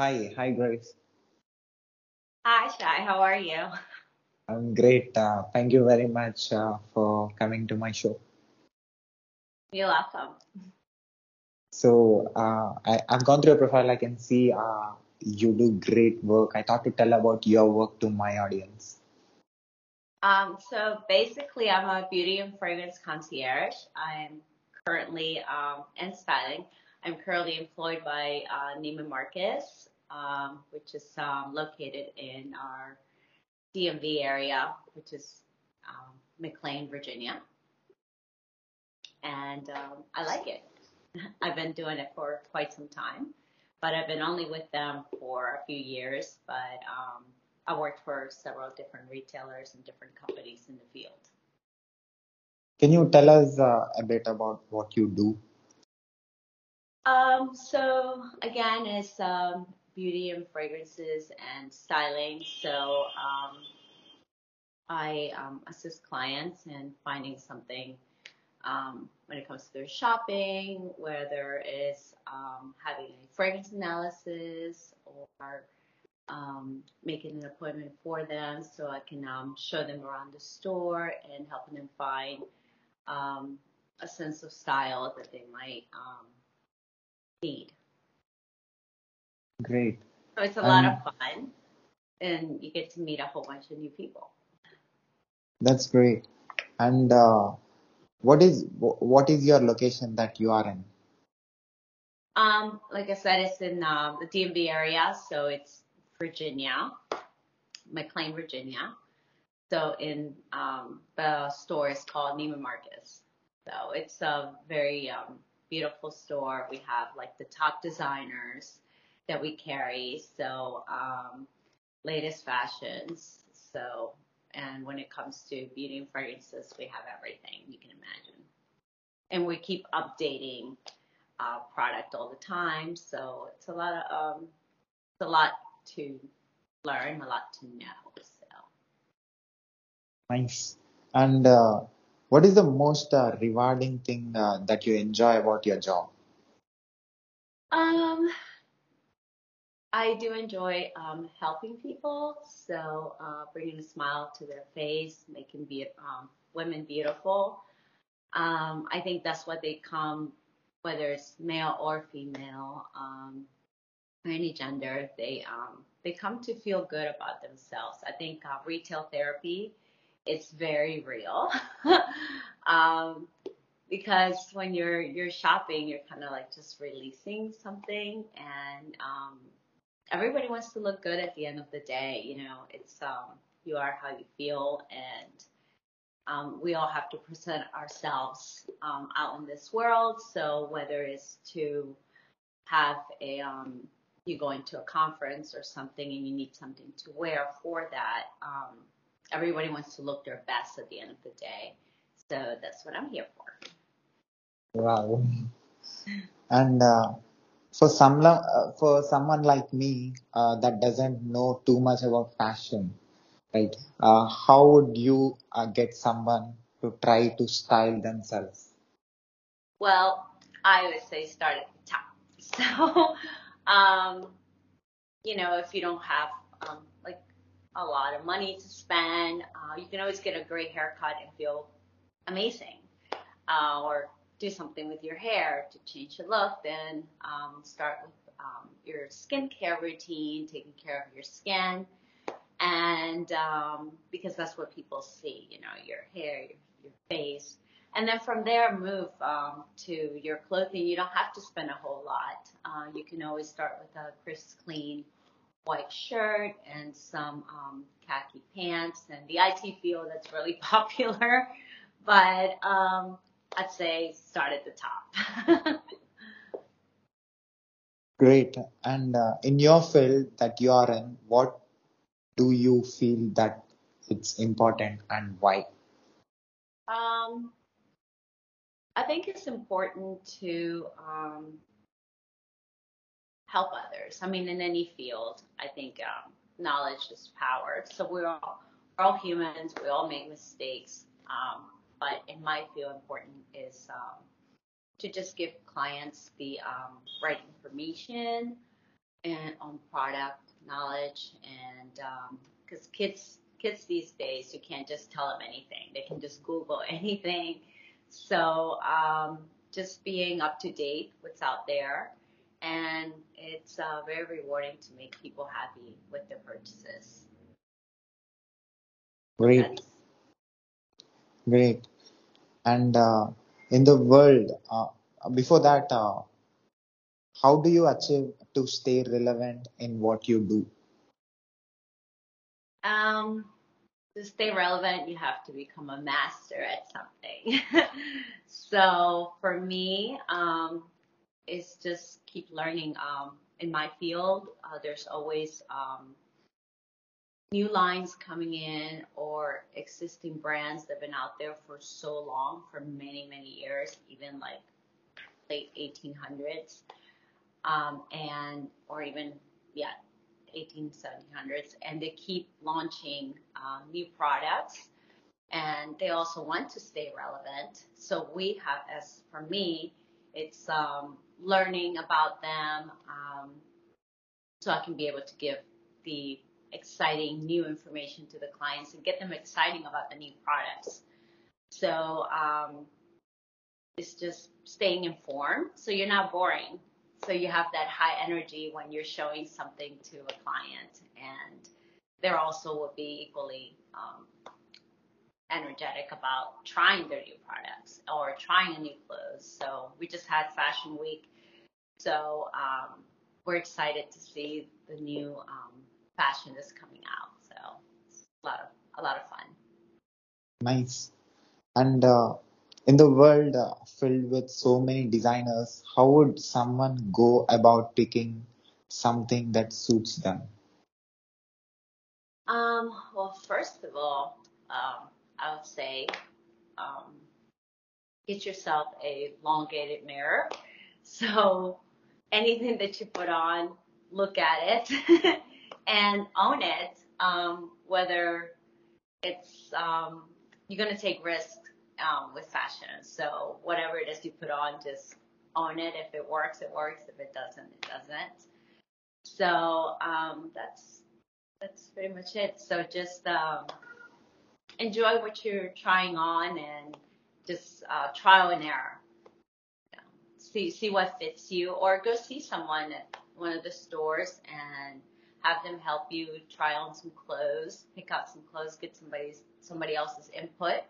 Hi, hi Grace. Hi, Shai. How are you? I'm great. Uh, thank you very much uh, for coming to my show. You're welcome. So uh, I, I've gone through your profile. I can see uh, you do great work. I thought to tell about your work to my audience. Um, so basically, I'm a beauty and fragrance concierge. I'm currently um, and styling. I'm currently employed by uh, Neiman Marcus, um, which is um, located in our DMV area, which is um, McLean, Virginia. And um, I like it. I've been doing it for quite some time, but I've been only with them for a few years. But um, I worked for several different retailers and different companies in the field. Can you tell us uh, a bit about what you do? Um, so again, it's um, beauty and fragrances and styling. So um, I um, assist clients in finding something um, when it comes to their shopping, whether it's um, having a fragrance analysis or um, making an appointment for them so I can um, show them around the store and helping them find a sense of style that they might need. Great. So it's a lot of fun and you get to meet a whole bunch of new people. That's great. And uh, what is what is your location that you are in? Um, like I said, it's in uh, the DMV area, so it's Virginia, McLean, Virginia. So in um, the store is called Neiman Marcus. So it's a very um, beautiful store. We have like the top designers that we carry. So um, latest fashions. So and when it comes to beauty and fragrances, we have everything you can imagine. And we keep updating uh, product all the time. So it's a lot of um, it's a lot to learn, a lot to know. So Nice. And uh, what is the most uh, rewarding thing uh, that you enjoy about your job? um, I do enjoy um, helping people. So uh, bringing a smile to their face, making be- um, women beautiful. Um, I think that's what they come, whether it's male or female, um, or any gender. They um, they come to feel good about themselves. I think uh, retail therapy, it's very real. um, because when you're you're shopping, you're kind of like just releasing something, and everybody wants to look good at the end of the day. You know, it's um, you are how you feel, and um, we all have to present ourselves um, out in this world. So whether it's to have a um, you going to a conference or something and you need something to wear for that, um, everybody wants to look their best at the end of the day. So that's what I'm here for. Wow. And uh, for some uh, for someone like me uh, that doesn't know too much about fashion, right? Uh, how would you uh, get someone to try to style themselves? Well, I always say start at the top. So, um, you know, if you don't have um, like a lot of money to spend, uh, you can always get a great haircut and feel amazing. Uh, or do something with your hair to change your look, then um, start with um, your skincare routine, taking care of your skin, and um, because that's what people see, you know, your hair, your, your face, and then from there move um, to your clothing. You don't have to spend a whole lot. Uh, you can always start with a crisp, clean white shirt and some um, khaki pants and the IT field that's really popular. But um, I'd say start at the top. Great. And uh, in your field that you are in, what do you feel that it's important and why? um, I think it's important to um, help others. I mean, in any field, I think um, knowledge is power. So we're all we're all humans. We all make mistakes. Um, but in my field, important is um, to just give clients the um, right information and on product knowledge and because kids kids these days you can't just tell them anything. They can just google anything. So um, just being up to date what's out there. And it's uh, very rewarding to make people happy with their purchases. Great, that's great. And uh, in the world, uh, before that, uh, how do you achieve to stay relevant in what you do? um, to stay relevant you have to become a master at something so for me um, it's just keep learning um, in my field uh, there's always um, new lines coming in or existing brands that have been out there for so long, for many, many years, even like late 1800s, um, and or even yeah, 18 1700s, and they keep launching um, new products, and they also want to stay relevant. So we have, as for me, it's um, learning about them, um, so I can be able to give the exciting new information to the clients and get them exciting about the new products. So um, it's just staying informed so you're not boring. So you have that high energy when you're showing something to a client and they also will be equally um, energetic about trying their new products or trying a new clothes. So we just had Fashion Week. So um, we're excited to see the new um, fashion is coming out. So it's a lot of a lot of fun. Nice. And uh, in the world uh, filled with so many designers, how would someone go about picking something that suits them? Um, well, first of all, um, I would say um, get yourself a elongated mirror. So anything that you put on, look at it and own it. Um, whether it's um, you're gonna take risks um, with fashion. So whatever it is you put on, just own it. If it works, it works. If it doesn't, it doesn't. So um, that's that's pretty much it. So just um, enjoy what you're trying on and just uh, trial and error. See see what fits you, or go see someone at one of the stores and have them help you try on some clothes, pick out some clothes, get somebody's somebody else's input,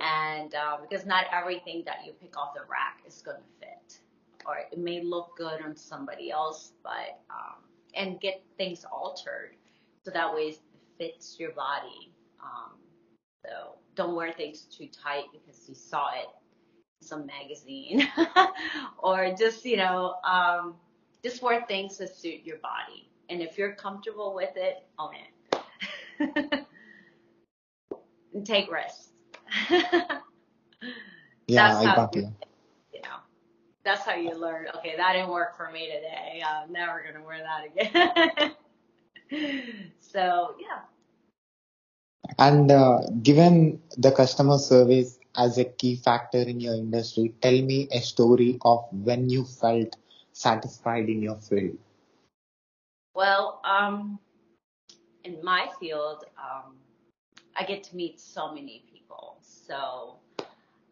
and um, because not everything that you pick off the rack is going to fit, or it may look good on somebody else, but um, and get things altered so that way it fits your body. Um, so don't wear things too tight because you saw it in some magazine, or just you know um, just wear things that suit your body. And if you're comfortable with it, own it. and take risks. Yeah, that's I how got you know, that's how you learn. Okay, that didn't work for me today. I'm never gonna wear that again. so yeah. And uh, given the customer service as a key factor in your industry, tell me a story of when you felt satisfied in your field. Well, um, in my field, um, I get to meet so many people. So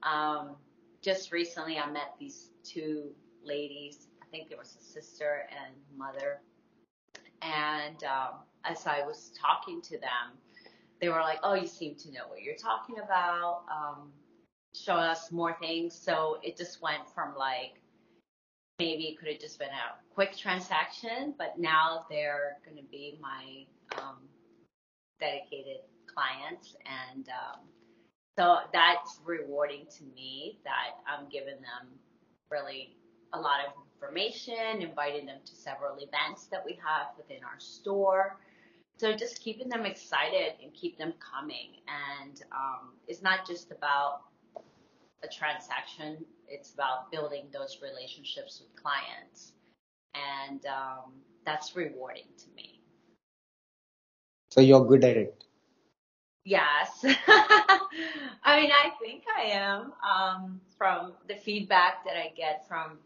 um, just recently, I met these two ladies. I think there was a sister and mother. And um, as I was talking to them, they were like, "Oh, you seem to know what you're talking about. Um, show us more things." So it just went from like maybe it could have just been a quick transaction, but now they're going to be my um, dedicated clients, and um, so that's rewarding to me that I'm giving them really a lot of information, inviting them to several events that we have within our store. So just keeping them excited and keep them coming. And um, it's not just about a transaction, it's about building those relationships with clients. And um, that's rewarding to me. So you're good at it. Yes. I mean, I think I am um, from the feedback that I get from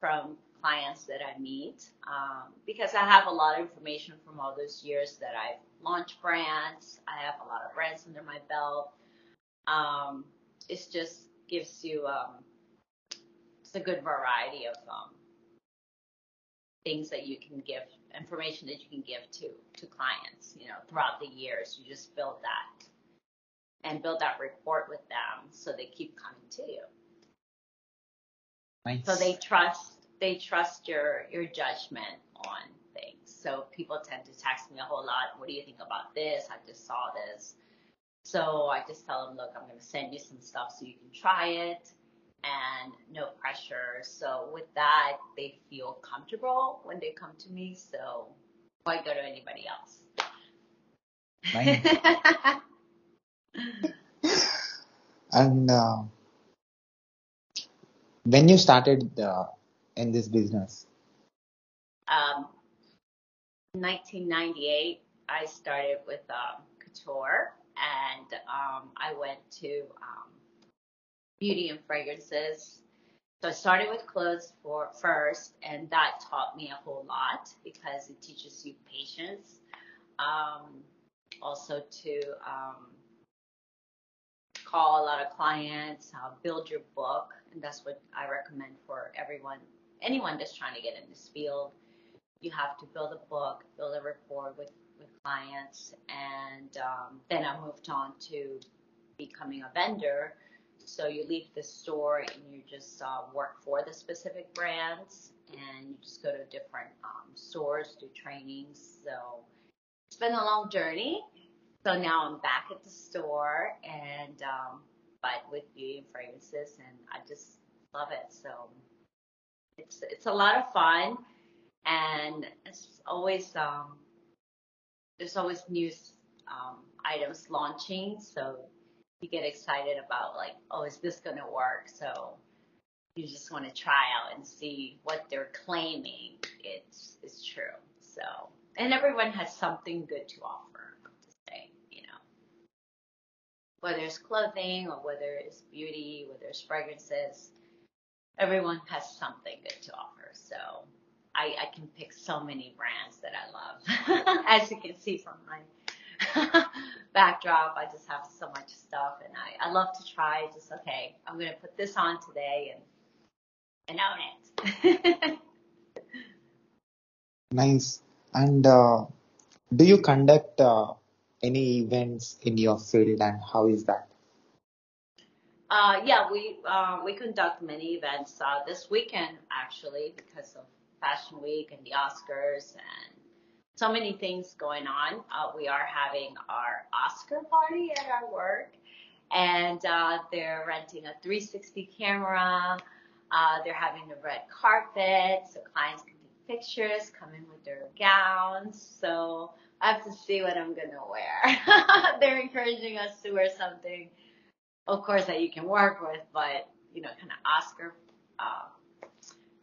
from clients that I meet um, because I have a lot of information from all those years that I've launched brands. I have a lot of brands under my belt. Um, it just gives you um, it's a good variety of um, things that you can give information that you can give to to clients. You know, throughout the years, you just build that and build that rapport with them so they keep coming to you. Nice. So they trust they trust your your judgment on things. So people tend to text me a whole lot. What do you think about this? I just saw this. So I just tell them, look, I'm going to send you some stuff so you can try it and no pressure. So with that, they feel comfortable when they come to me. So why go to anybody else? And uh, when you started uh, in this business, um, 1998, I started with um, couture, and um, I went to um, beauty and fragrances. So I started with clothes for first, and that taught me a whole lot because it teaches you patience. Um, also to um, call a lot of clients, uh, build your book, and that's what I recommend for everyone, anyone that's trying to get in this field. You have to build a book, build a rapport with with clients, and um, then I moved on to becoming a vendor. So you leave the store and you just uh, work for the specific brands, and you just go to different um, stores, do trainings. So it's been a long journey. So now I'm back at the store, and um, but with beauty and fragrances, and I just love it. So it's it's a lot of fun, and it's always um, there's always new um, items launching, so you get excited about like, oh, is this gonna work? So you just want to try out and see what they're claiming it's is true. So and everyone has something good to offer to say, you know, whether it's clothing or whether it's beauty, whether it's fragrances, everyone has something good to offer. So I, I can pick so many brands that I love. As you can see from my backdrop, I just have so much stuff and I, I love to try just, okay, I'm going to put this on today and, and own it. nice. And uh, do you conduct uh, any events in your field, and how is that? Uh, yeah, we uh, we conduct many events uh, this weekend actually because of Fashion Week and the Oscars and so many things going on. Uh, we are having our Oscar party at our work, and uh, they're renting a 360 camera. Uh, they're having a red carpet, so clients can take pictures, come in with their gowns. So I have to see what I'm gonna wear. they're encouraging us to wear something of course, that you can work with, but you know, kind of Oscar uh,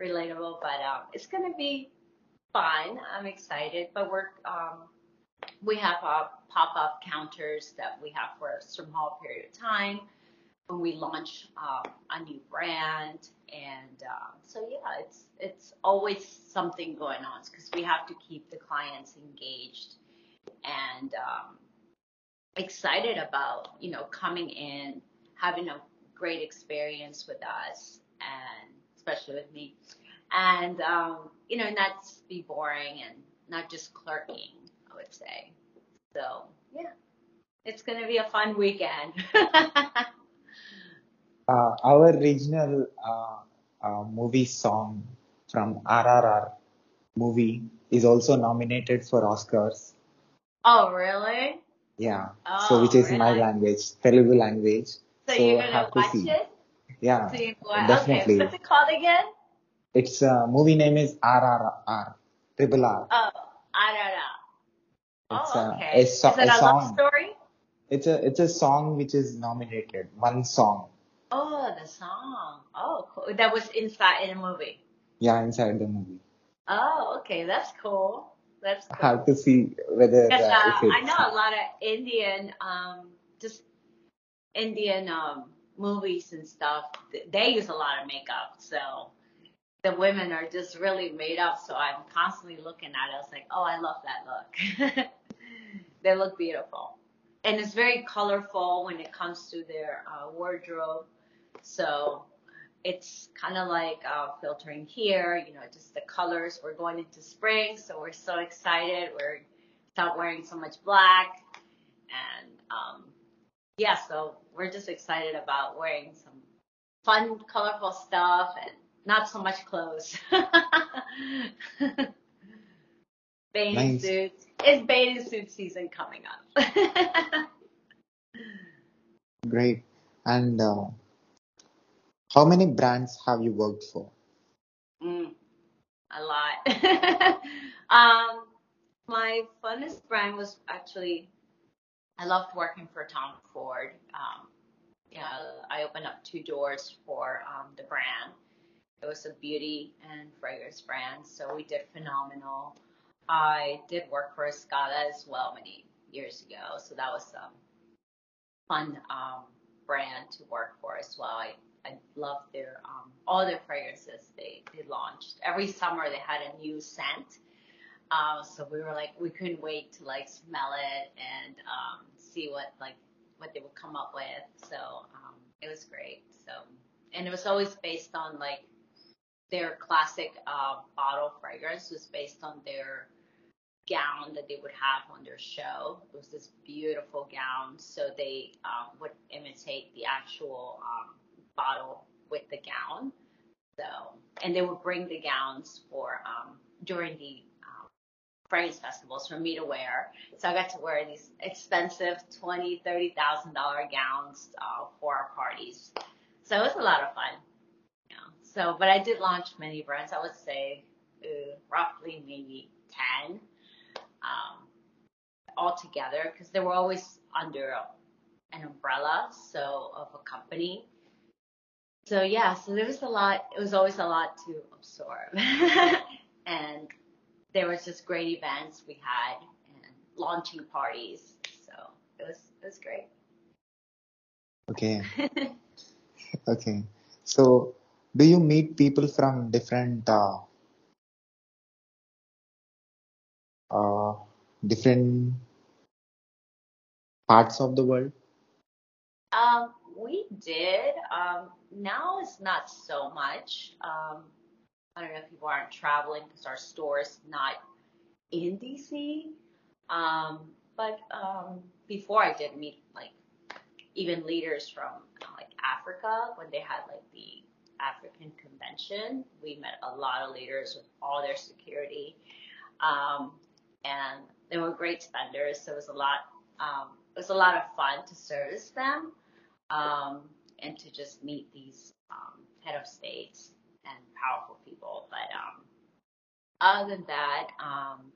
relatable. But um, it's gonna be fun. I'm excited. But we're um, we have uh, pop-up counters that we have for a small period of time when we launch um, a new brand, and um, so yeah, it's it's always something going on because we have to keep the clients engaged and um, excited about you know coming in having a great experience with us and especially with me and um, you know not be boring and not just clerking i would say so yeah it's going to be a fun weekend Uh, our regional uh, uh, movie song from RRR movie is also nominated for Oscars. oh really Yeah. oh So which is my language, Telugu language. so So you're to have to watch see. it Yeah, so you okay definitely. what's it called again Its uh, movie name is RRR, Triple R. oh don't It's oh a, okay a, is so- it a a love song. story It's a it's a song which is nominated. One song. Oh, the song. Oh, cool. That was inside in a movie. Yeah, inside the movie. Oh, okay. That's cool. That's cool. have to see whether Because uh, uh, I know a lot of Indian, um, just Indian um, movies and stuff. They use a lot of makeup, so the women are just really made up. So I'm constantly looking at it. I was like, oh, I love that look. they look beautiful. And it's very colorful when it comes to their uh, wardrobe. So it's kind of like uh, filtering here, you know, just the colors. We're going into spring, so we're so excited. We're stop wearing so much black, and um, yeah, so we're just excited about wearing some fun, colorful stuff and not so much clothes. bathing Nice. suits. It's bathing suit season coming up. Great. And uh, how many brands have you worked for? Mm, a lot. um, my funnest brand was actually, I loved working for Tom Ford. Um, yeah, I opened up two doors for um, the brand. It was a beauty and fragrance brand, so we did phenomenal. I did work for Escada as well many years ago, so that was a fun um, brand to work for as well. I, I loved their um, all their fragrances they, they launched. Every summer they had a new scent. Um, so we were like we couldn't wait to like smell it and um, see what like what they would come up with. So um, it was great. So and it was always based on like their classic uh, bottle fragrance was based on their gown that they would have on their show. It was this beautiful gown, so they um, would imitate the actual um, bottle with the gown. So, and they would bring the gowns for um, during the um, fragrance festivals for me to wear. So I got to wear these expensive twenty, thirty thousand dollar gowns uh, for our parties. So it was a lot of fun. So, but I did launch many brands. I would say uh, roughly maybe ten um, all together because they were always under an umbrella, so of a company. So yeah, so there was a lot. It was always a lot to absorb, and there was just great events we had and launching parties. So it was it was great. Okay. Okay. So, do you meet people from different uh, uh, different parts of the world? Um, we did. Um, now it's not so much. Um, I don't know if people aren't traveling because our store is not in DC. Um, but um, before I did meet like even leaders from like Africa when they had like the African convention. We met a lot of leaders with all their security, um, and they were great spenders. So it was a lot. Um, it was a lot of fun to service them um, and to just meet these um, head of states and powerful people. But um, other than that, um,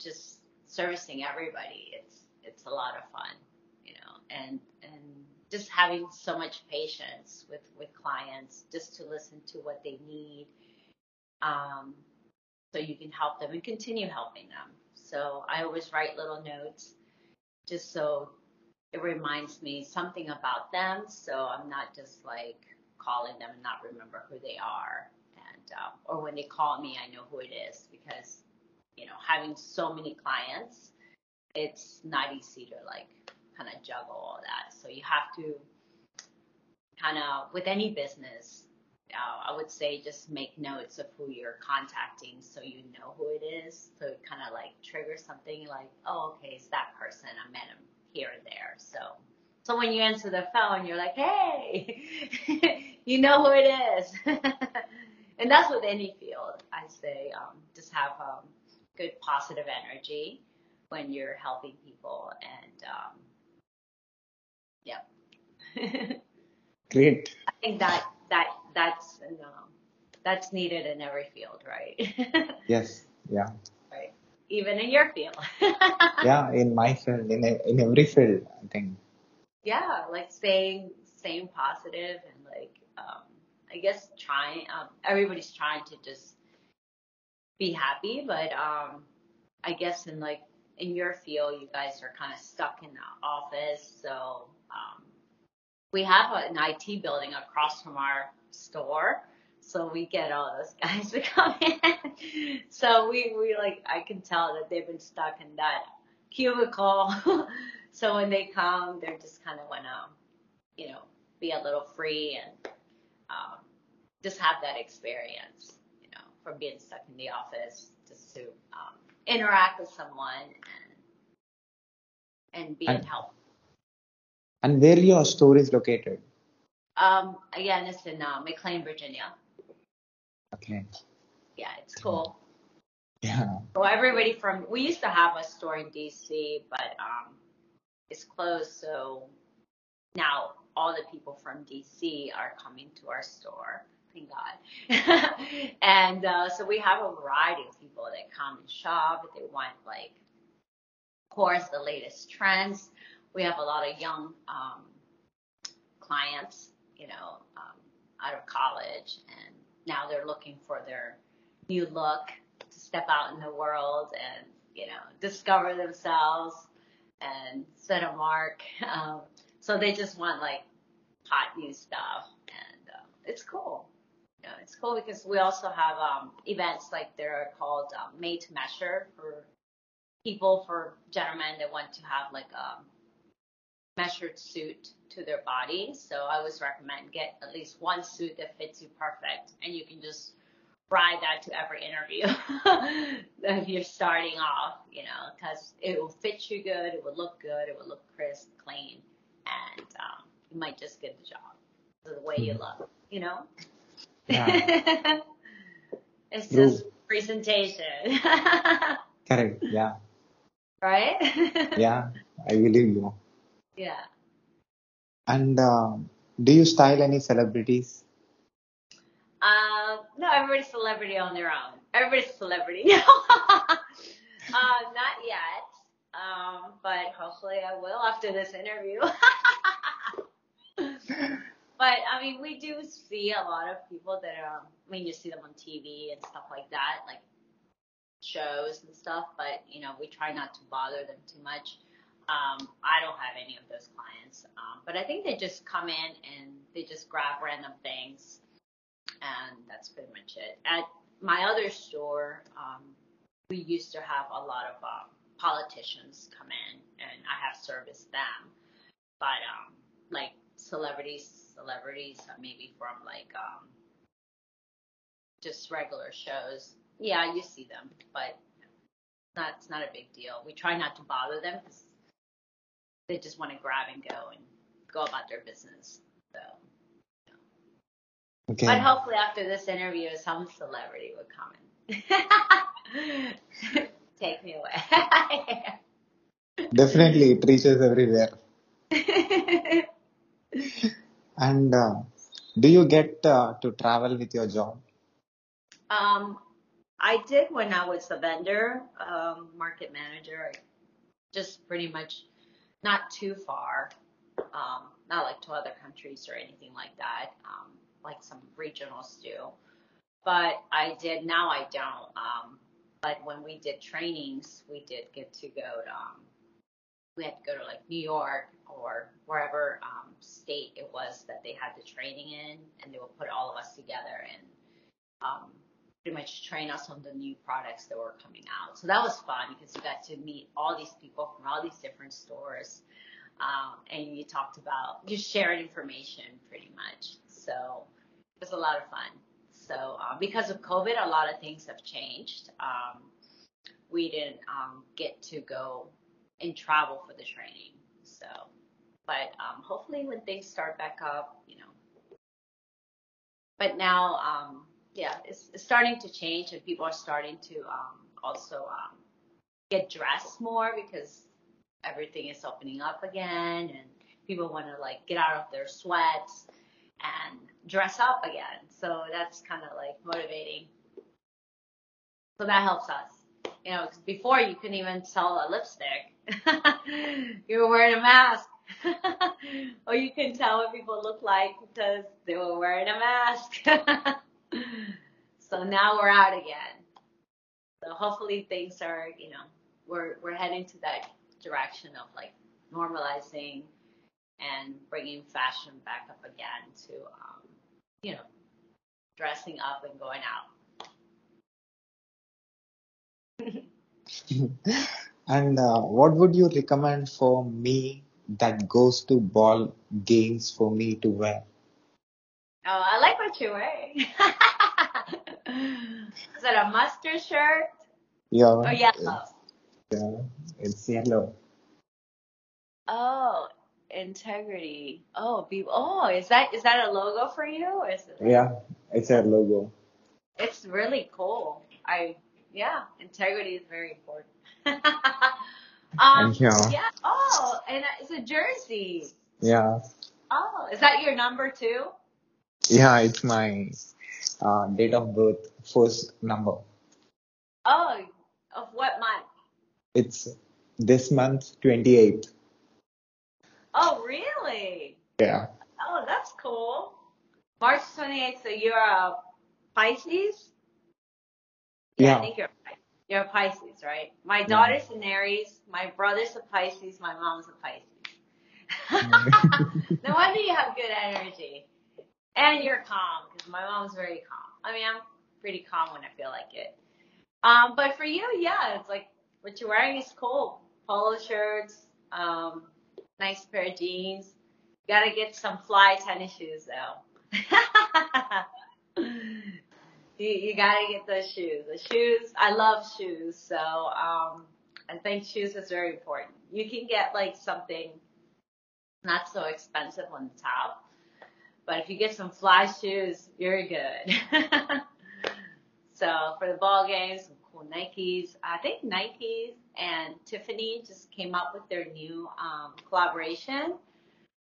just servicing everybody, it's it's a lot of fun, you know, and and just having so much patience with with clients, just to listen to what they need, um, so you can help them and continue helping them. So I always write little notes, just so it reminds me something about them, so I'm not just like calling them and not remember who they are, and um, or when they call me, I know who it is because you know having so many clients, it's not easy to like kind of juggle all that. So you have to kind of with any business, uh, I would say just make notes of who you're contacting so you know who it is. So it kind of like triggers something like, oh, okay, it's that person. I met him here and there. So, so when you answer the phone, you're like, hey, you know who it is. and that's with any field. I say, um, just have um, good positive energy when you're helping people and um, yeah. Great. I think that that that's you know, that's needed in every field, right? Yes. Yeah. right. Even in your field. Yeah. In my field, in a, in every field, I think. yeah, like staying staying positive and like um I guess trying um everybody's trying to just be happy, but um I guess in like in your field you guys are kind of stuck in the office, so um we have an IT building across from our store. So we get all those guys to come in. so we, we like, I can tell that they've been stuck in that cubicle. so when they come, they're just kind of want to, you know, be a little free and um, just have that experience, you know, from being stuck in the office just to um, interact with someone and and be And, of help. And where your store is located? Um, again, it's in uh, McLean, Virginia. Okay. Yeah, it's cool. Yeah. So everybody from we used to have a store in DC, but um, it's closed. So now all the people from DC are coming to our store. Thank God. and uh, so we have a variety of people that come and shop. They want like, of course, the latest trends. We have a lot of young um, clients, you know, um, out of college, and now they're looking for their new look to step out in the world and you know discover themselves and set a mark. Um, so they just want like hot new stuff, and uh, it's cool. You know, it's cool because we also have um, events like they're called um, made to measure for people for gentlemen that want to have like a measured suit to their body. So I always recommend get at least one suit that fits you perfect, and you can just ride that to every interview if you're starting off, you know, because it will fit you good, it will look good, it will look crisp, clean, and um, you might just get the job the way you look, you know. Yeah. it's True. just presentation, Correct. Yeah. right? Yeah. I believe you. Yeah. And uh, do you style any celebrities? Um, no, everybody's celebrity on their own. Everybody's a celebrity. uh, not yet. Um, but hopefully I will after this interview. but I mean, we do see a lot of people that are, I mean, you see them on TV and stuff like that, like shows and stuff, but you know, we try not to bother them too much. Um, I don't have any of those clients. Um, but I think they just come in and they just grab random things and that's pretty much it. At my other store, um, we used to have a lot of um, politicians come in, and I have serviced them. But um, like celebrities, celebrities uh, maybe from like um, just regular shows. Yeah, you see them, but it's not a big deal. We try not to bother them because they just want to grab and go and go about their business. So. Okay. But hopefully after this interview, some celebrity would come and take me away. Definitely, it reaches everywhere. And uh, do you get uh, to travel with your job? um, I did when I was a vendor, um, market manager. I just pretty much not too far, um, not like to other countries or anything like that, um, like some regionals do. But I did, now I don't. Um, but when we did trainings, we did get to go to, um, we had to go to like New York or wherever um, state it was that they had the training in, and they would put all of us together and um, pretty much train us on the new products that were coming out. So that was fun because you got to meet all these people from all these different stores, um, and you talked about you shared information pretty much. So it was a lot of fun. So um, because of COVID, a lot of things have changed. Um, we didn't um, get to go and travel for the training. So, but um, hopefully when things start back up, you know. But now, um, yeah, it's, starting to change, and people are starting to um, also um, get dressed more because everything is opening up again, and people want to like get out of their sweats and dress up again. So that's kind of like motivating. So that helps us. You know, before you couldn't even sell a lipstick. you were wearing a mask. or you couldn't tell what people look like because they were wearing a mask. so now we're out again. So hopefully things are, you know, we're we're heading to that direction of like normalizing and bringing fashion back up again to, um, you know, dressing up and going out. And uh, what would you recommend for me that goes to ball games for me to wear? Oh, I like what you're wearing. Is it a mustard shirt Yeah, or yellow? yeah, it's yellow. Oh, integrity. Oh, be oh, is that is that a logo for you or is it? Yeah, it's a logo. It's really cool. I yeah, integrity is very important. um, Thank you. yeah. Oh, and it's a jersey. Yeah, Oh, is that your number two? Yeah, it's my uh, date of birth, first number. Oh, of what month? It's this month, 28th. Oh, really? Yeah, Oh, that's cool. March 28th, so you're a Pisces? I yeah, I think you're a- you're a Pisces, right? My Yeah. daughter's an Aries, my brother's a Pisces, my mom's a Pisces. no wonder you have good energy. And you're calm, because my mom's very calm. I mean, I'm pretty calm when I feel like it. Um, but for you, yeah, it's like what you're wearing is cool. Polo shirts, um, nice pair of jeans. Gotta get some fly tennis shoes though. you, you gotta get those shoes. The shoes, I love shoes, so um, I think shoes is very important. You can get like something not so expensive on the top, but if you get some fly shoes, you're good. so for the ball games, some cool Nikes. I think Nikes and Tiffany just came up with their new um, collaboration.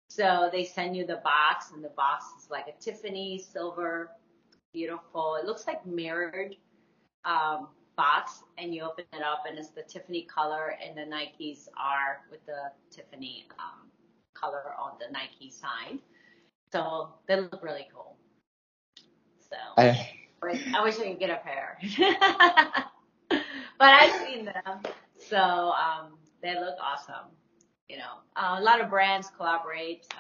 So they send you the box, and the box is like a Tiffany silver, beautiful. It looks like mirrored um, box, and you open it up, and it's the Tiffany color, and the Nikes are with the Tiffany um, color on the Nike sign. So they look really cool. So I, but I wish I could get a pair. but I've seen them, so um, they look awesome. You know, uh, a lot of brands collaborate. So,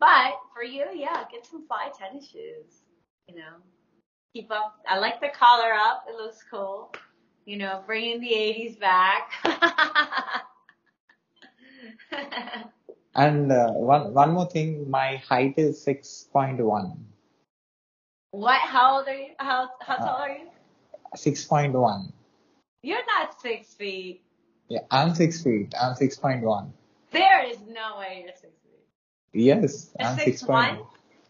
but for you, yeah, get some fly tennis shoes. You know, keep up. I like the collar up. It looks cool. You know, bringing the '80s back. and uh, one one more thing, my height is 6.1. what? How old are you? How how tall are you? 6.1. You're not six feet. Yeah, I'm six feet. I'm 6.1. There is no way you're six feet. Yes, You're I'm 6'1"? 6.1.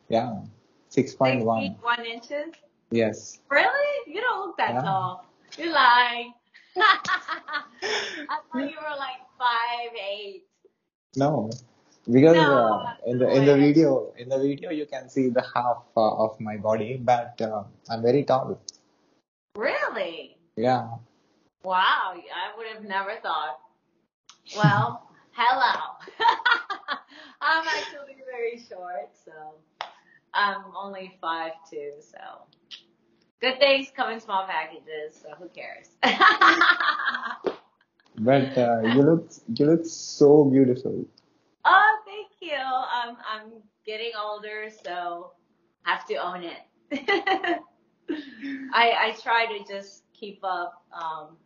Yeah, Six 6.1. feet one inches. Yes. Really? You don't look that Yeah. tall. You're lying. I thought you were like five eight. No, because No, uh, in the in the video in the video you can see the half uh, of my body, but uh, I'm very tall. Really? Yeah. Wow, I would have never thought. Well, hello. I'm actually very short, so I'm only five two. So good things come in small packages. So who cares? But uh, you look you look so beautiful. Oh, you. I'm I'm getting older, so I have to own it. I I try to just keep up, um,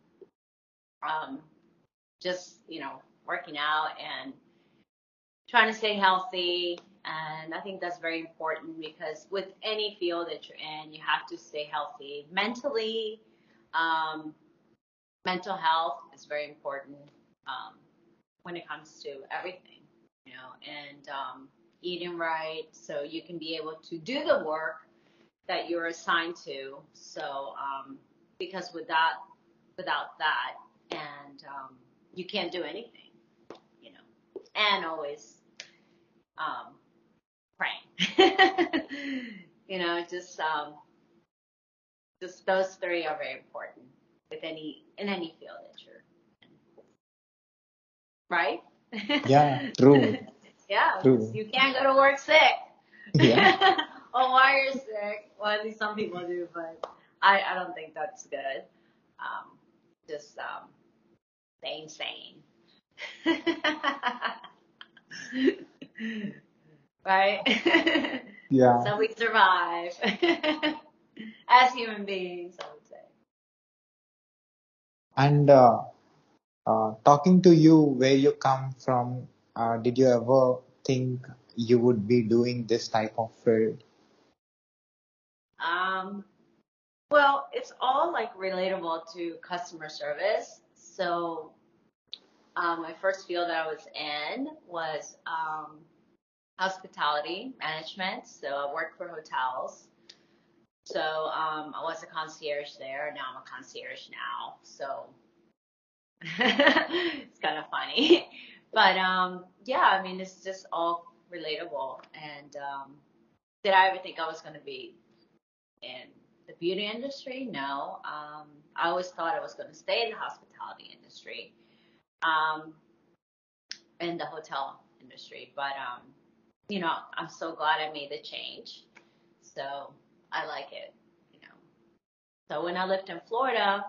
um, just you know, working out and trying to stay healthy. And I think that's very important because with any field that you're in, you have to stay healthy mentally. Um, mental health is very important um, when it comes to everything, you know, and um, eating right so you can be able to do the work that you're assigned to. So, um, because without without that, and um, you can't do anything, you know, and always um, praying. you know, just um, just those three are very important with any in any field that you're in. Right? Yeah, true. yeah. True. You can't go to work sick. Yeah. oh, why you're sick? Well, at least some people do, but I, I don't think that's good. Um, just um, staying sane. right? Yeah. So we survive as human beings, I would say. And uh, uh, talking to you, where you come from, uh, did you ever think you would be doing this type of field? Um, well, it's all like relatable to customer service. So, um, my first field that I was in was um, hospitality management. So I worked for hotels. So um, I was a concierge there. Now I'm a concierge now. So it's kind of funny. But um, yeah, I mean, it's just all relatable. And um, did I ever think I was going to be in the beauty industry? No. Um, I always thought I was going to stay in the hospitality industry, um, in the hotel industry. But um, you know, I'm so glad I made the change. So I like it. You know. So when I lived in Florida,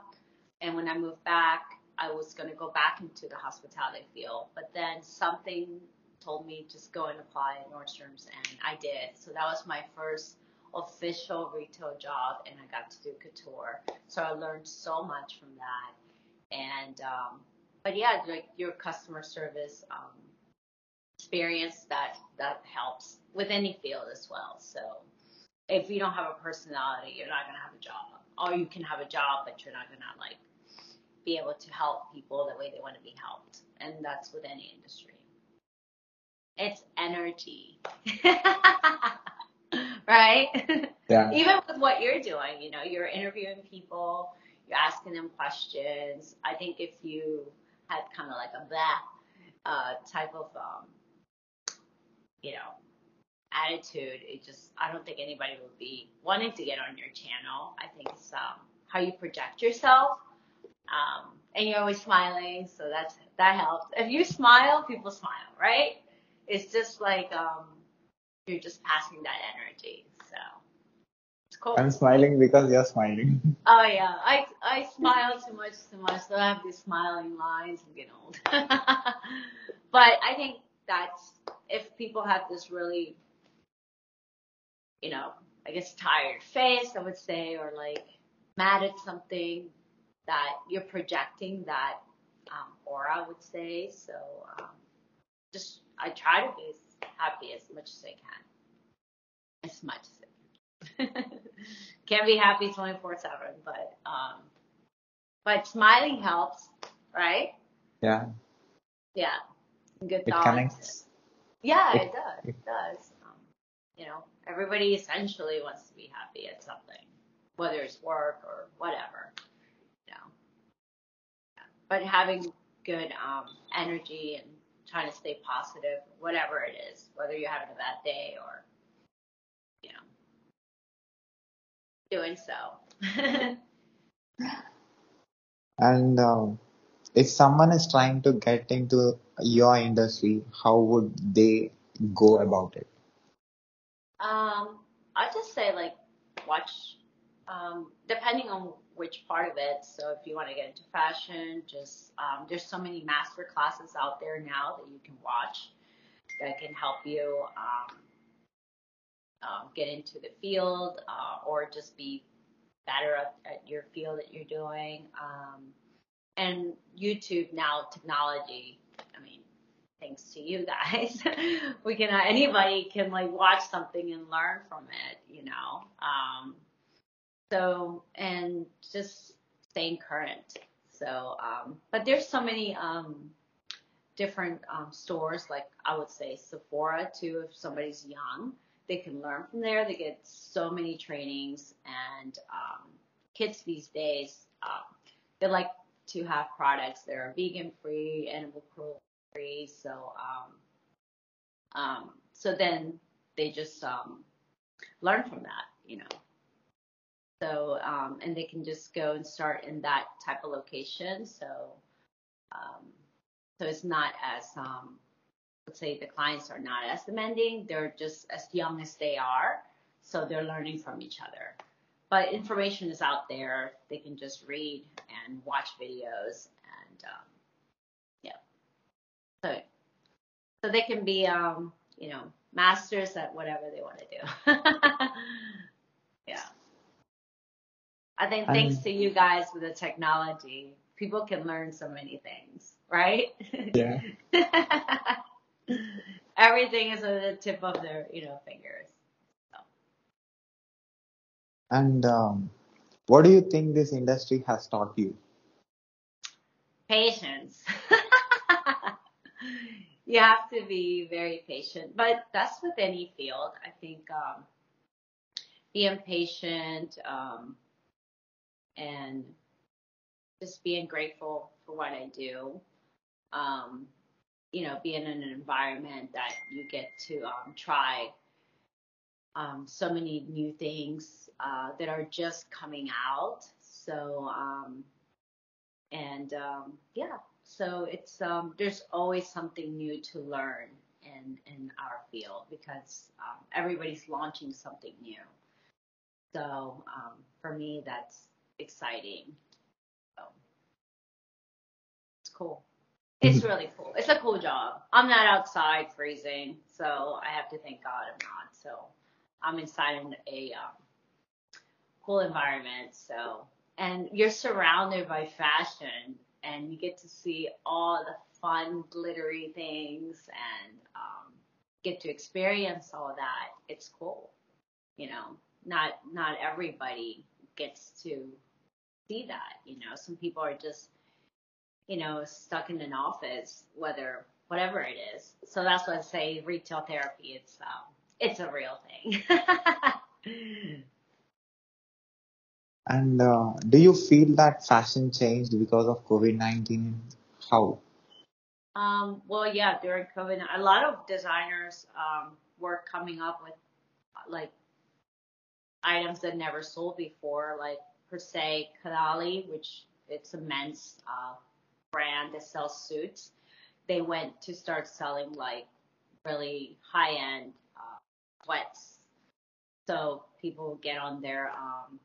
and when I moved back, I was going to go back into the hospitality field, but then something told me just go and apply at Nordstrom's, and I did. So that was my first official retail job, and I got to do couture. So I learned so much from that. And um, but yeah, like your customer service um, experience that that helps with any field as well. So if you don't have a personality, you're not gonna have a job, or you can have a job, but you're not gonna like be able to help people the way they want to be helped. And that's with any industry. It's energy. right? Yeah. Even with what you're doing, you know, you're interviewing people, you're asking them questions. I think if you had kind of like a that uh, type of, um, you know, attitude, it just, I don't think anybody would be wanting to get on your channel. I think it's um, how you project yourself um, and you're always smiling, so that's that helps. If you smile, people smile, right? It's just like um, you're just passing that energy. So it's cool. I'm smiling because you're smiling. Oh yeah, I I smile too much, too much. So I have these smiling lines. I'm getting old. but I think that's if people have this really, you know, I guess tired face, I would say, or like mad at something, that you're projecting that um, aura, I would say. So um, just I try to be as happy as much as I can, as much as I can. Can't be happy 24/7, but um, but smiling helps, right? Yeah. Yeah, good It thoughts. connects. Yeah, It- it does. It does. Um, you know, everybody essentially wants to be happy at something, whether it's work or whatever. You know, Yeah. but having good um, energy and trying to stay positive, whatever it is, whether you're having a bad day or, you know, doing so. And um, if someone is trying to get into your industry, how would they go about it? Um, I just say like watch, um, depending on which part of it. So if you want to get into fashion, just um, there's so many master classes out there now that you can watch that can help you um, um, get into the field uh, or just be better at, at your field that you're doing. Um, and YouTube now technology. I mean, thanks to you guys, we can uh, anybody can like watch something and learn from it, you know. So and just staying current. So, um, but there's so many um, different um, stores, like I would say Sephora too. If somebody's young, they can learn from there. They get so many trainings, and um, kids these days, um, they like to have products that are vegan free, animal cruelty free. So, um, um, so then they just um, learn from that, you know. So, um, and they can just go and start in that type of location. So, um, so it's not as, um, let's say the clients are not as demanding. They're just as young as they are. So they're learning from each other. But information is out there. They can just read and watch videos and, um, yeah. So, so they can be, um, you know, masters at whatever they want to do. I think thanks to you guys with the technology, people can learn so many things, right? yeah. Everything is at the tip of their, you know, fingers. So, And um, what do you think this industry has taught you? patience. you have to be very patient, but that's with any field. I think um, being patient um, and just being grateful for what I do. Um, you know, being in an environment that you get to um, try um, so many new things uh, that are just coming out. So, um, and um, yeah, so it's um, there's always something new to learn in in our field because everybody's launching something new. So for me, that's exciting. So it's cool. It's really cool. It's a cool job. I'm not outside freezing, so I have to thank God I'm not. So I'm inside in a um, cool environment. So and you're surrounded by fashion, and you get to see all the fun, glittery things, and um, get to experience all that. It's cool. You know, not not everybody gets to see that. You know, some people are just you know, stuck in an office, whether whatever it is. So that's why I say retail therapy. It's um, it's a real thing. And uh, do you feel that fashion changed because of COVID-19? How? um, well, yeah, during COVID, a lot of designers um, were coming up with like items that never sold before, like per se Canali, which it's a men's uh, brand that sells suits. They went to start selling like really high end uh, sweats, so people get on their um,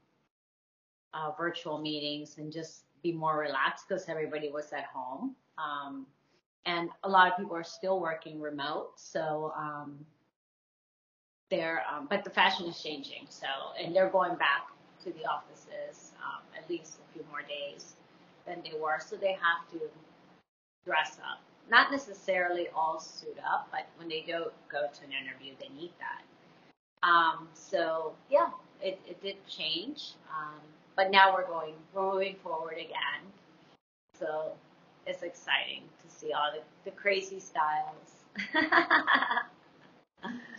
uh, virtual meetings and just be more relaxed because everybody was at home. Um, and a lot of people are still working remote, so um, they're um, but the fashion is changing. So and they're going back to the offices um, at least a few more days than they were, so they have to dress up. Not necessarily all suit up, but when they do go to an interview, they need that. Um, so yeah, it, it did change, um, but now we're going we're moving forward again. So it's exciting to see all the, the crazy styles.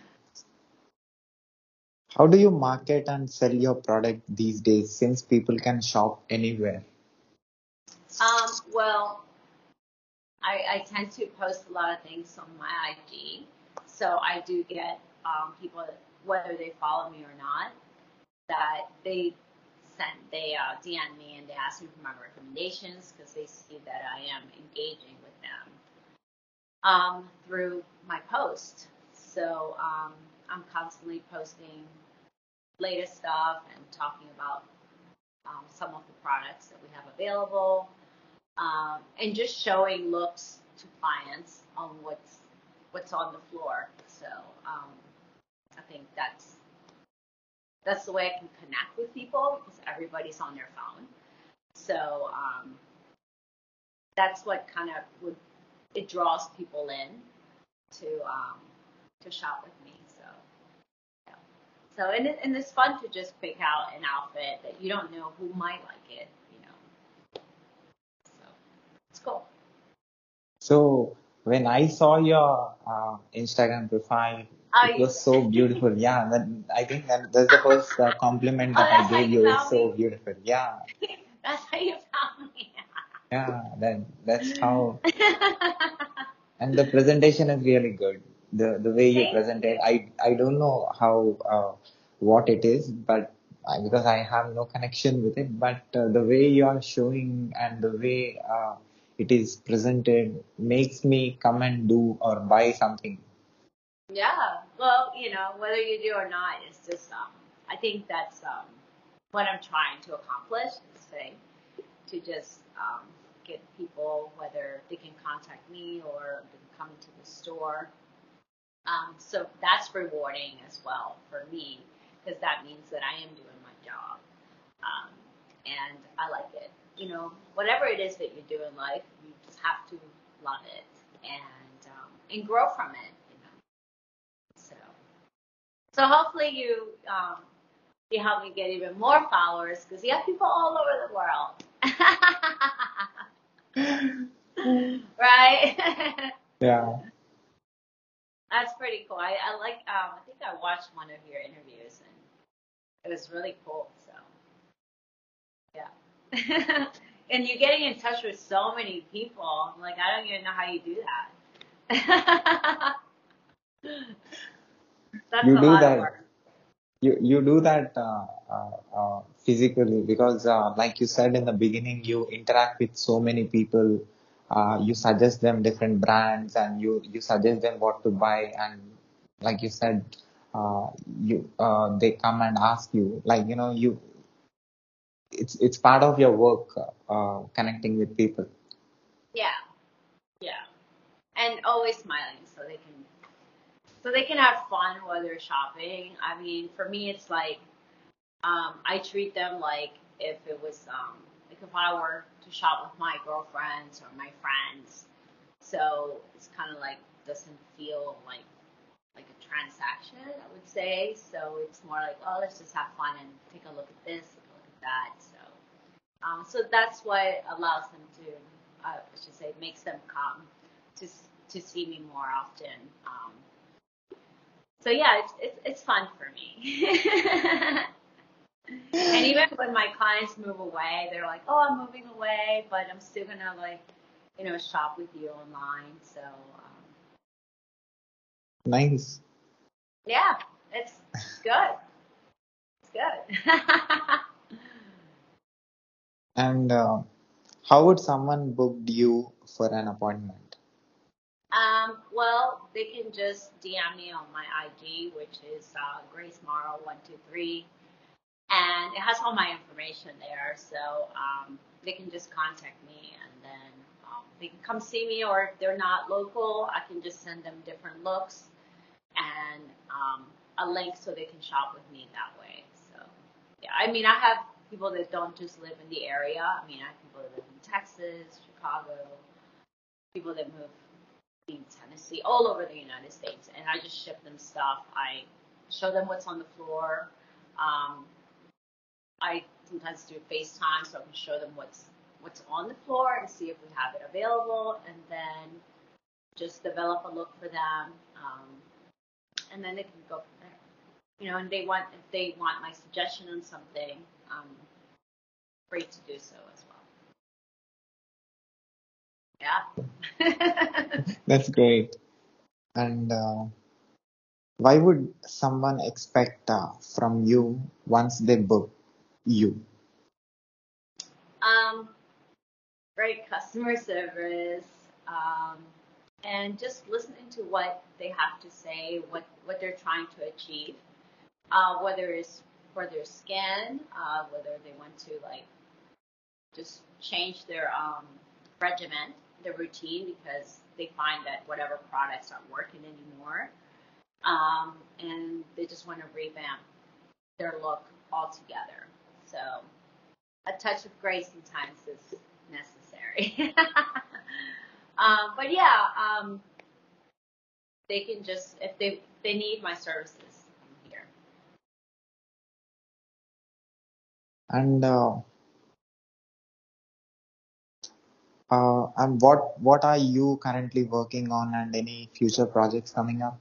How do you market and sell your product these days since people can shop anywhere? um, well, I, I tend to post a lot of things on my IG, so I do get um, people whether they follow me or not that they send they uh, DM me and they ask me for my recommendations because they see that I am engaging with them um, through my post. So um, I'm constantly posting latest stuff and talking about um, some of the products that we have available, um, and just showing looks to clients on what's what's on the floor. So um, I think that's that's the way I can connect with people because everybody's on their phone. So um, that's what kind of would it draws people in to um, to shop with. So and it, and it's fun to just pick out an outfit that you don't know who might like it. You know. So it's cool. So when I saw your uh, Instagram profile, Oh, it was so beautiful. Yeah, that, I think that that's the first uh, compliment oh, that I gave you you. It's so me. beautiful. Yeah, that's how you found me. yeah. That that's how. And the presentation is really good. The the way you Thank present it, I I don't know how uh, what it is, but I, because I have no connection with it, but uh, the way you are showing and the way uh, it is presented makes me come and do or buy something. Yeah. Well, you know, whether you do or not, it's just um I think that's um what I'm trying to accomplish is say to just um get people whether they can contact me or they can come to the store Um, so that's rewarding as well for me because that means that I am doing my job. Um, and I like it. You know, whatever it is that you do in life, you just have to love it and um, and grow from it. You know, so so hopefully you um, you help me get even more followers because you have people all over the world. right? Yeah. Pretty cool. I, I like. Um, I think I watched one of your interviews and it was really cool. So yeah. and you're getting in touch with so many people. Like, I don't even know how you do that. That's You a do lot that. of work. You you do that uh, uh, uh, physically because, uh, like you said in the beginning, you interact with so many people. Uh, you suggest them different brands, and you you suggest them what to buy. And like you said, uh, you uh, they come and ask you, like you know, you it's it's part of your work, uh, connecting with people. Yeah, yeah, and always smiling so they can so they can have fun while they're shopping. I mean, for me, it's like um, I treat them like if it was um, like if I were to shop with my girlfriends or my friends. So it's kind of like doesn't feel like like a transaction, I would say. So it's more like, oh, let's just have fun and take a look at this, take look at that. So, um, so that's what allows them to, uh, I should say, makes them come to to see me more often. Um, so yeah, it's it's, it's fun for me. and even when my clients move away, they're like, oh, I'm moving away, but I'm still gonna like, you know, shop with you online. So. Um, Nice. Yeah, it's good. It's good. And uh, how would someone book you for an appointment? um, well, they can just DM me on my IG, which is uh, Grace Morrow one two three, and it has all my information there. So um, they can just contact me, and then um, they can come see me. Or if they're not local, I can just send them different looks and um, a link so they can shop with me that way. So yeah, I mean, I have people that don't just live in the area. I mean, I have people that live in Texas, Chicago, people that move in Tennessee, all over the United States, and I just ship them stuff. I show them what's on the floor. Um, I sometimes do FaceTime so I can show them what's what's on the floor and see if we have it available, and then just develop a look for them. Um, and then they can go from there. You know, and they want if they want my suggestion on something, um, free to do so as well. Yeah. That's great. And uh, why would someone expect uh, from you once they book you? um, great customer service, um, and just listening to what they have to say, what what they're trying to achieve, uh, whether it's for their skin, uh, whether they want to like just change their um, regimen, their routine, because they find that whatever products aren't working anymore, um, and they just want to revamp their look altogether. So a touch of grace sometimes is necessary. um, but yeah, um, they can just if they they need my services, I'm here. And uh, uh, and what what are you currently working on and any future projects coming up?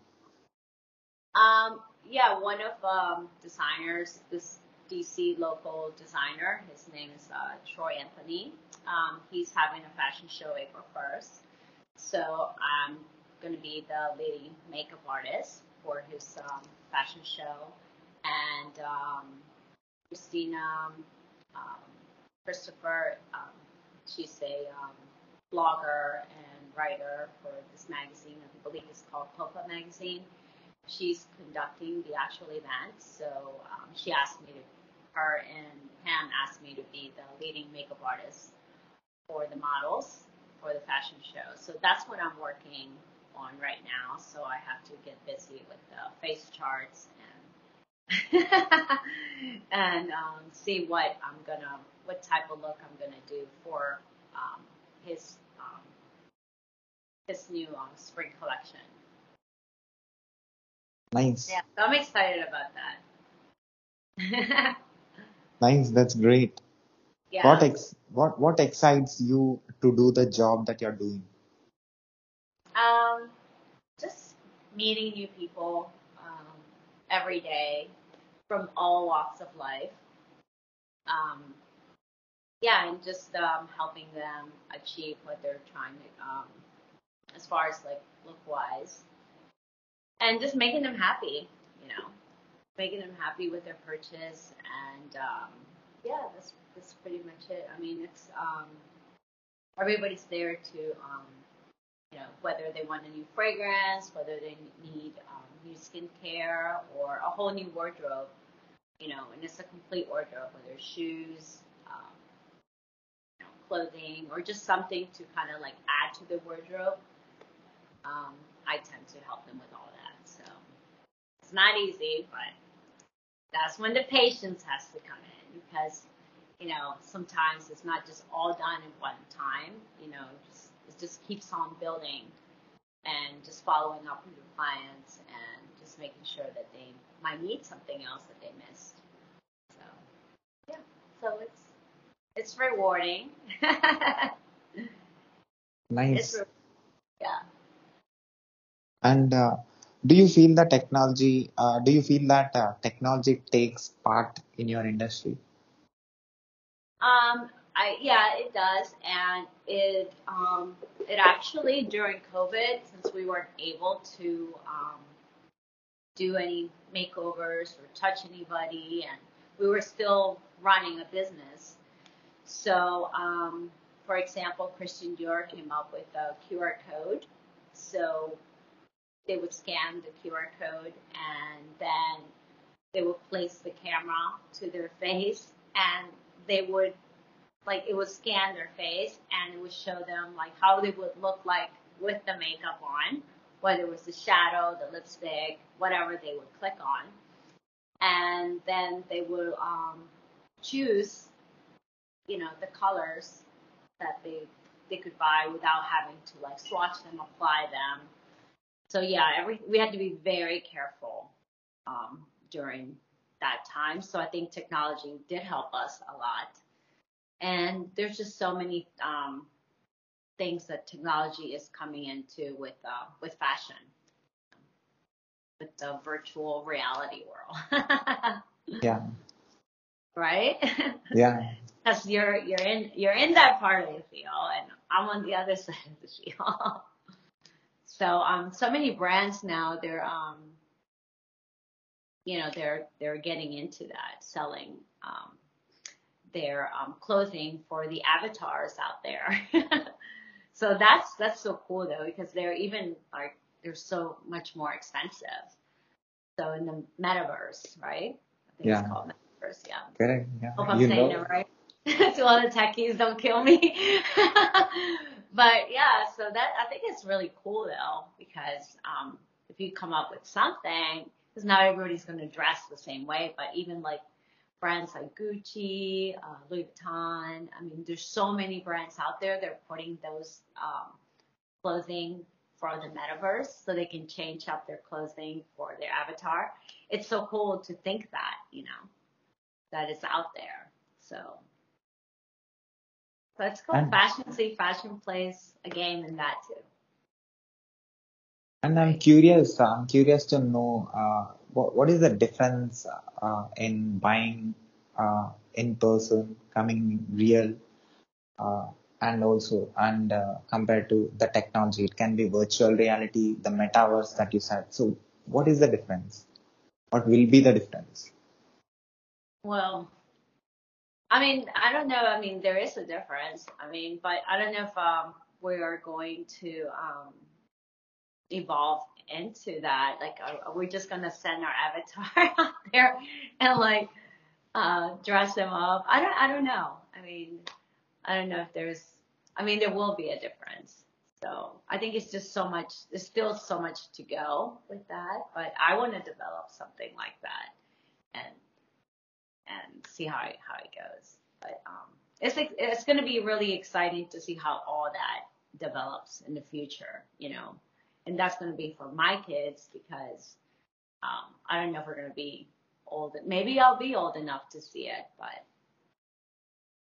Um, yeah, one of um, designers, this DC local designer, his name is uh, Troy Anthony. Um, he's having a fashion show April 1st. So I'm going to be the leading makeup artist for his um, fashion show. And um, Christina, um, Christopher, um, she's a um, blogger and writer for this magazine. I believe it's called Popa Magazine she's conducting the actual event. So um, she asked me to, her and Pam asked me to be the leading makeup artist for the models for the fashion show. So that's what I'm working on right now, so I have to get busy with the face charts and and um, see what I'm gonna, what type of look I'm gonna do for um, his um, his new um, spring collection. Nice. Yeah, so I'm excited about that. Nice. That's great. yeah. What ex what what excites you to do the job that you're doing? Um, just meeting new people um, every day from all walks of life. Um, yeah, and just um, helping them achieve what they're trying to, um, as far as like look wise, and just making them happy. You know, making them happy with their purchase, and um, yeah, that's that's pretty much it. I mean, it's um, everybody's there to um, you know, whether they want a new fragrance, whether they need um, new skincare, or a whole new wardrobe, you know, and it's a complete wardrobe, whether it's shoes, um, you know, clothing, or just something to kind of like add to the wardrobe. Um, I tend to help them with all that. So it's not easy, but that's when the patience has to come in because, you know, sometimes it's not just all done in one time. You know, just it just keeps on building and just following up with your clients and just making sure that they might need something else that they missed. So yeah, so it's it's rewarding. Nice. it's re- yeah. And uh, do you feel that technology, uh, do you feel that uh, technology takes part in your industry? Um, I yeah, it does, and it um, it actually during COVID, since we weren't able to um, do any makeovers or touch anybody, and we were still running a business. So, um, for example, Christian Dior came up with a QR code. So they would scan the QR code, and then they would place the camera to their face, and they would like it would scan their face and it would show them like how they would look like with the makeup on, whether it was the shadow, the lipstick, whatever they would click on. And then they would um, choose, you know, the colors that they they could buy without having to like swatch them, apply them. So yeah, every we had to be very careful um, during that time. So I think technology did help us a lot and there's just so many um, things that technology is coming into with uh, with fashion, with the virtual reality world. Yeah. right? Yeah. Because you're you're in you're in that part of the field, and I'm on the other side of the field. So um, so many brands now they're um, you know they're they're getting into that selling um, their um, clothing for the avatars out there. so that's that's so cool though because they're even like they're so much more expensive. So in the metaverse, right? I think Yeah. it's called metaverse. Yeah. Correct. Yeah. Hope I'm You saying know. it right. to all the techies, don't kill me. but yeah, so that I think it's really cool though because um, if you come up with something, because not everybody's going to dress the same way, but even like brands like Gucci, uh, Louis Vuitton. I mean, there's so many brands out there. They're putting those um, clothing for the metaverse, so they can change up their clothing for their avatar. It's so cool to think that, you know, that it's out there. So, it's cool. And Fashion, see, fashion plays a game in that too. and I'm curious. I'm curious to know uh, what what is the difference uh, in buying uh, in person, coming real, uh, and also and uh, compared to the technology. It can be virtual reality, the metaverse that you said. So what is the difference? What will be the difference? Well, I mean, I don't know. I mean, there is a difference. I mean, but I don't know if um, we are going to um, evolve into that. Like, are, are we just gonna send our avatar out there and like uh, dress them up? I don't. I don't know. I mean, I don't know if there's. I mean, there will be a difference. So I think it's just so much, there's still so much to go with that, but I want to develop something like that and, and see how it, how it goes. But, um, it's, it's going to be really exciting to see how all that develops in the future, you know, and that's going to be for my kids because, um, I don't know if we're going to be old. Maybe I'll be old enough to see it, but,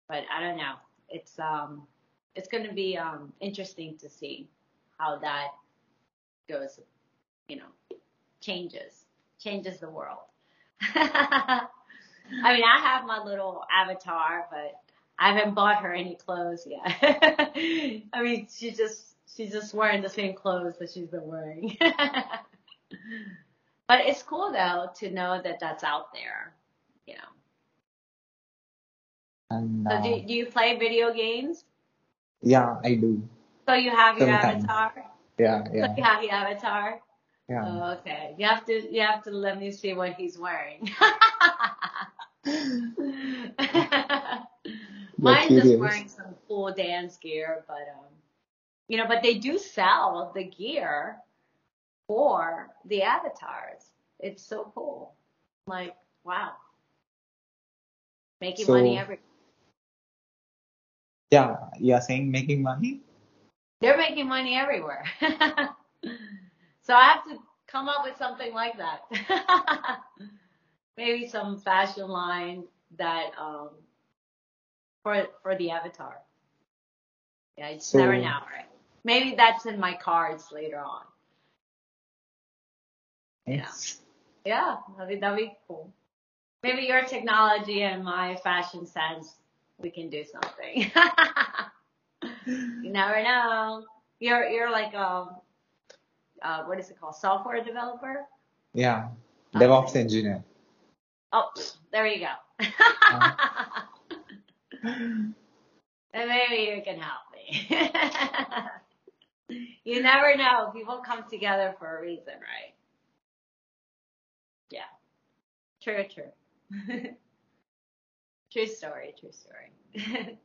but I don't know. It's, um, it's going to be um, interesting to see how that goes, you know, changes, changes the world. I mean, I have my little avatar, but I haven't bought her any clothes yet. I mean, she just, she's just wearing the same clothes that she's been wearing. but it's cool though to know that that's out there, you know. And So do, uh, do you play video games? yeah, I do. So you have your Sometimes. avatar? Yeah, So yeah, you have your avatar? yeah. Oh, okay. You have to you have to let me see what he's wearing. Mine's just wearing some cool dance gear, but um you know, but they do sell the gear for the avatars. It's so cool. Like, wow. Making money So, every yeah, you are saying making money? they're making money everywhere. so I have to come up with something like that. Maybe some fashion line that um for for the avatar. Yeah, just never So, know, right? Maybe that's in my cards later on. Yeah. yes. Yeah, that'd be that'd be cool. Maybe your technology and my fashion sense, we can do something. you never know. You're you're like um uh what is it called? Software developer? Yeah, Okay. DevOps engineer. Oh, there you go. Uh, and maybe you can help me. you never know. People come together for a reason, right? Yeah. True, true. true story, true story.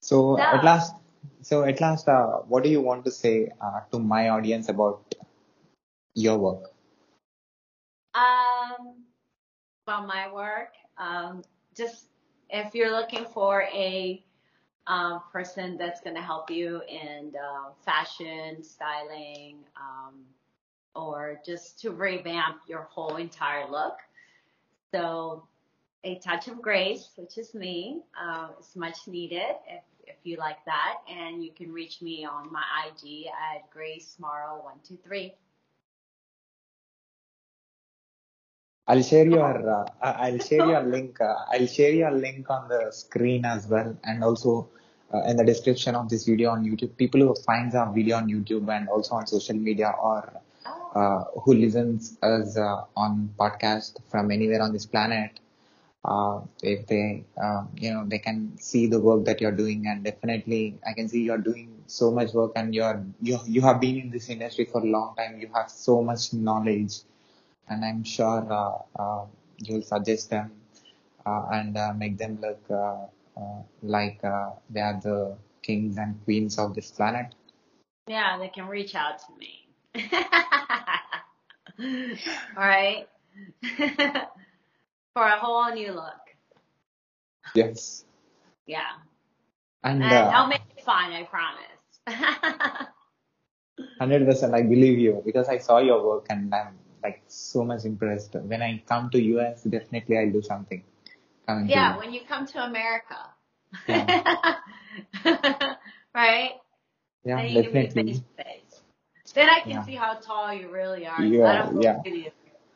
so at last, so at last, uh, what do you want to say uh, to my audience about your work? um, about my work. Um, just if you're looking for a um, person that's going to help you in uh, fashion, styling, um, or just to revamp your whole entire look. So, a touch of grace, which is me, uh, is much needed if, if you like that. And you can reach me on my IG at gracemarl123. I'll share your uh, I'll share your link. Uh, I'll share your link on the screen as well, and also uh, in the description of this video on YouTube. People who finds our video on YouTube and also on social media, or Oh, uh, who listens us uh, on podcast from anywhere on this planet, uh, if they you know they can see the work that you're doing, and definitely I can see you're doing so much work, and you're you you have been in this industry for a long time. You have so much knowledge and I'm sure uh, uh, you'll suggest them uh, and uh, make them look uh, uh, like uh, they are the kings and queens of this planet. yeah, they can reach out to me. All right. For a whole new look. Yes, Yeah. and And uh, I'll make it fun, I promise. hundred percent, I believe you because I saw your work and I'm like so much impressed. When I come to US, definitely I'll do something coming yeah, when you come to America. Yeah, right? yeah, Then you can meet face to face. Then I can Yeah, see how tall you really are. you I don't Yeah. you.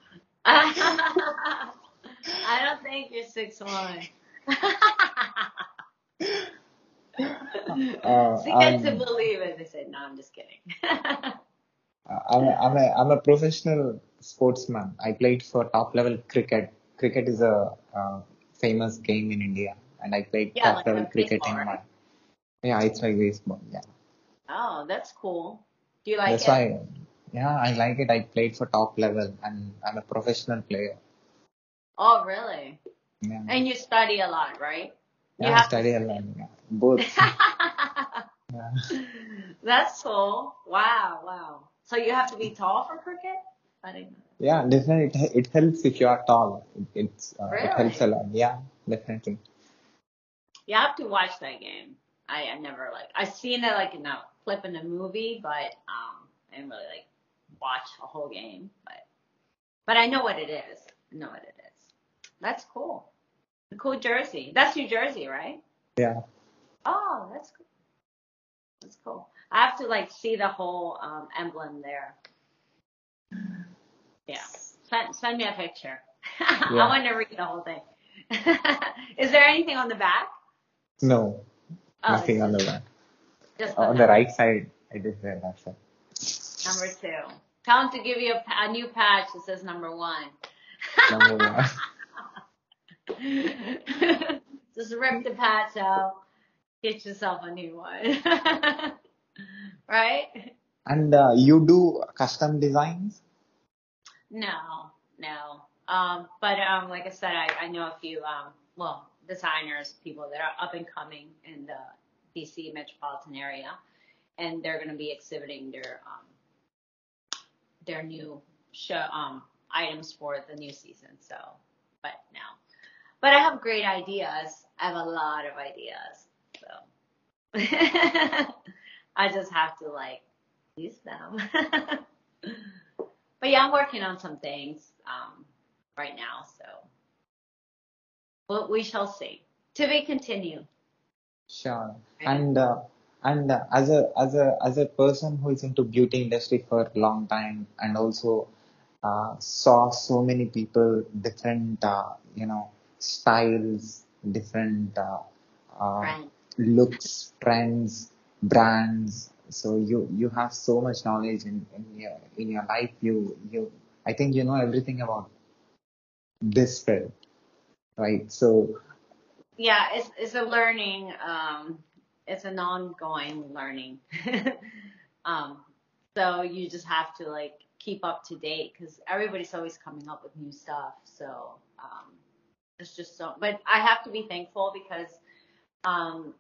I don't think you're six one. Uh, See, to I'm believe it. They said, no, I'm just kidding. I'm a, I'm a I'm a professional sportsman. I played for top level cricket. Cricket is a uh, famous game in India, and I played yeah, top like level cricket baseball, in my right? yeah. It's like baseball. Yeah, Oh, that's cool. Do you like that's it? why. Yeah, I like it. I played for top level, and I'm a professional player. Oh, really? Yeah, And you study a lot, right? You yeah. I have to study a lot. Yeah. Both. Yeah. That's cool. Wow, wow. So you have to be tall for cricket? I didn't know. Yeah, definitely. It, it helps if you are tall. It, it's uh, it helps a lot. Yeah, definitely. You have to watch that game. I, I never like I've seen it like in a clip in a movie, but um I didn't really like watch a whole game. But but I know what it is. I know what it is. That's cool. Cool jersey. That's New Jersey, right? Yeah. Oh, that's cool. That's cool. I have to like see the whole um emblem there. Yeah. Send send me a picture. I want to read the whole thing. is there anything on the back? No, Oh, nothing on the back. just On the right side, I did there. That's it. Number two. Tell him to give you a, a new patch that says number one. Number one. Just rip the patch out. Get yourself a new one. right? And uh, you do custom designs? No, no. Um, but um, like I said, I, I know a few um, well designers, people that are up and coming in the DC metropolitan area, and they're going to be exhibiting their um, their new show um, items for the new season. So, but no, but I have great ideas. I have a lot of ideas. So I just have to like use them. but yeah, I'm working on some things um, right now. So, well, we shall see. To be continued. Sure. Right. And uh, and uh, as a as a as a person who is into beauty industry for a long time and also uh, saw so many people different uh, you know styles, different uh, uh, looks, trends, brands. So you you have so much knowledge in, in your in your life. You you I think you know everything about this field, right? So Yeah, it's it's a learning. Um, it's an ongoing learning. um, so you just have to like keep up to date because everybody's always coming up with new stuff. So um, it's just so. But I have to be thankful because um,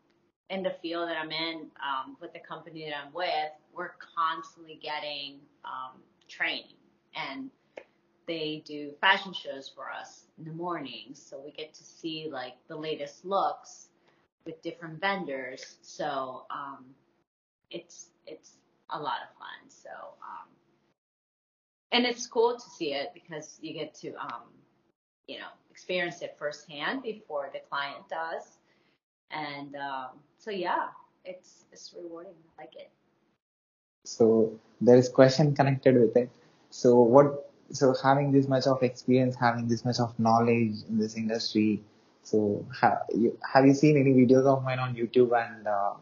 in the field that I'm in, um, with the company that I'm with, we're constantly getting um, training and they do fashion shows for us in the mornings, so we get to see like the latest looks with different vendors. So um, it's it's a lot of fun. So um, and it's cool to see it because you get to um, you know experience it firsthand before the client does, and um, so yeah, it's it's rewarding. I like it. So there is question connected with it. So what? So having this much of experience, having this much of knowledge in this industry. So have you have you seen any videos of mine on YouTube? And uh,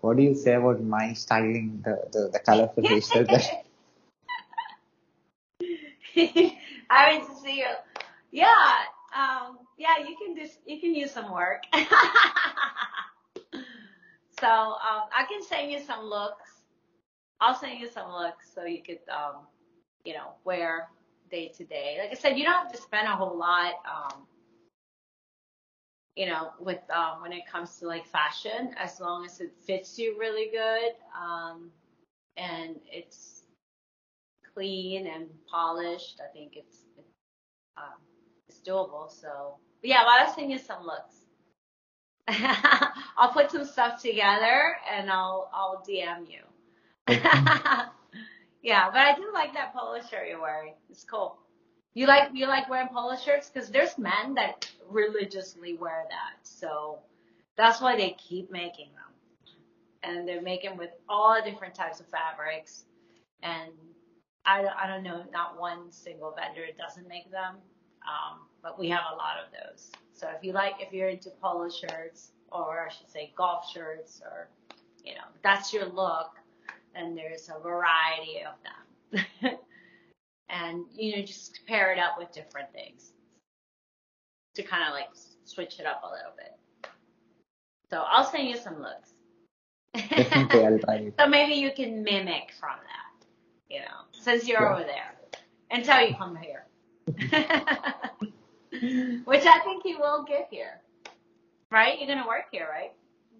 what do you say about my styling, the the, the colorful hairstyle? I mean to see you. Yeah, um, yeah, you can do. You can use some work. so um, I can send you some looks. I'll send you some looks so you could, um, you know, wear day to day. Like I said, you don't have to spend a whole lot. Um, you know, with um, when it comes to like fashion, as long as it fits you really good, um, and it's clean and polished. I think it's it's, um, it's doable. So but yeah, well, I'll send you some looks. I'll put some stuff together and I'll I'll DM you. yeah, but I do like that polo shirt you're wearing. It's cool. You like you like wearing polo shirts because there's men that religiously wear that. So that's why they keep making them, and they're making with all different types of fabrics. And I I don't know, not one single vendor doesn't make them, um, but we have a lot of those. So if you like, if you're into polo shirts or I should say golf shirts or you know that's your look, then there's a variety of them. and you know just pair it up with different things to kind of like switch it up a little bit. So I'll send you some looks. Definitely, I'll it. so maybe you can mimic from that, you know, since you're Yeah. over there until you come here. Which I think you will get here. Right? You're gonna work here, right?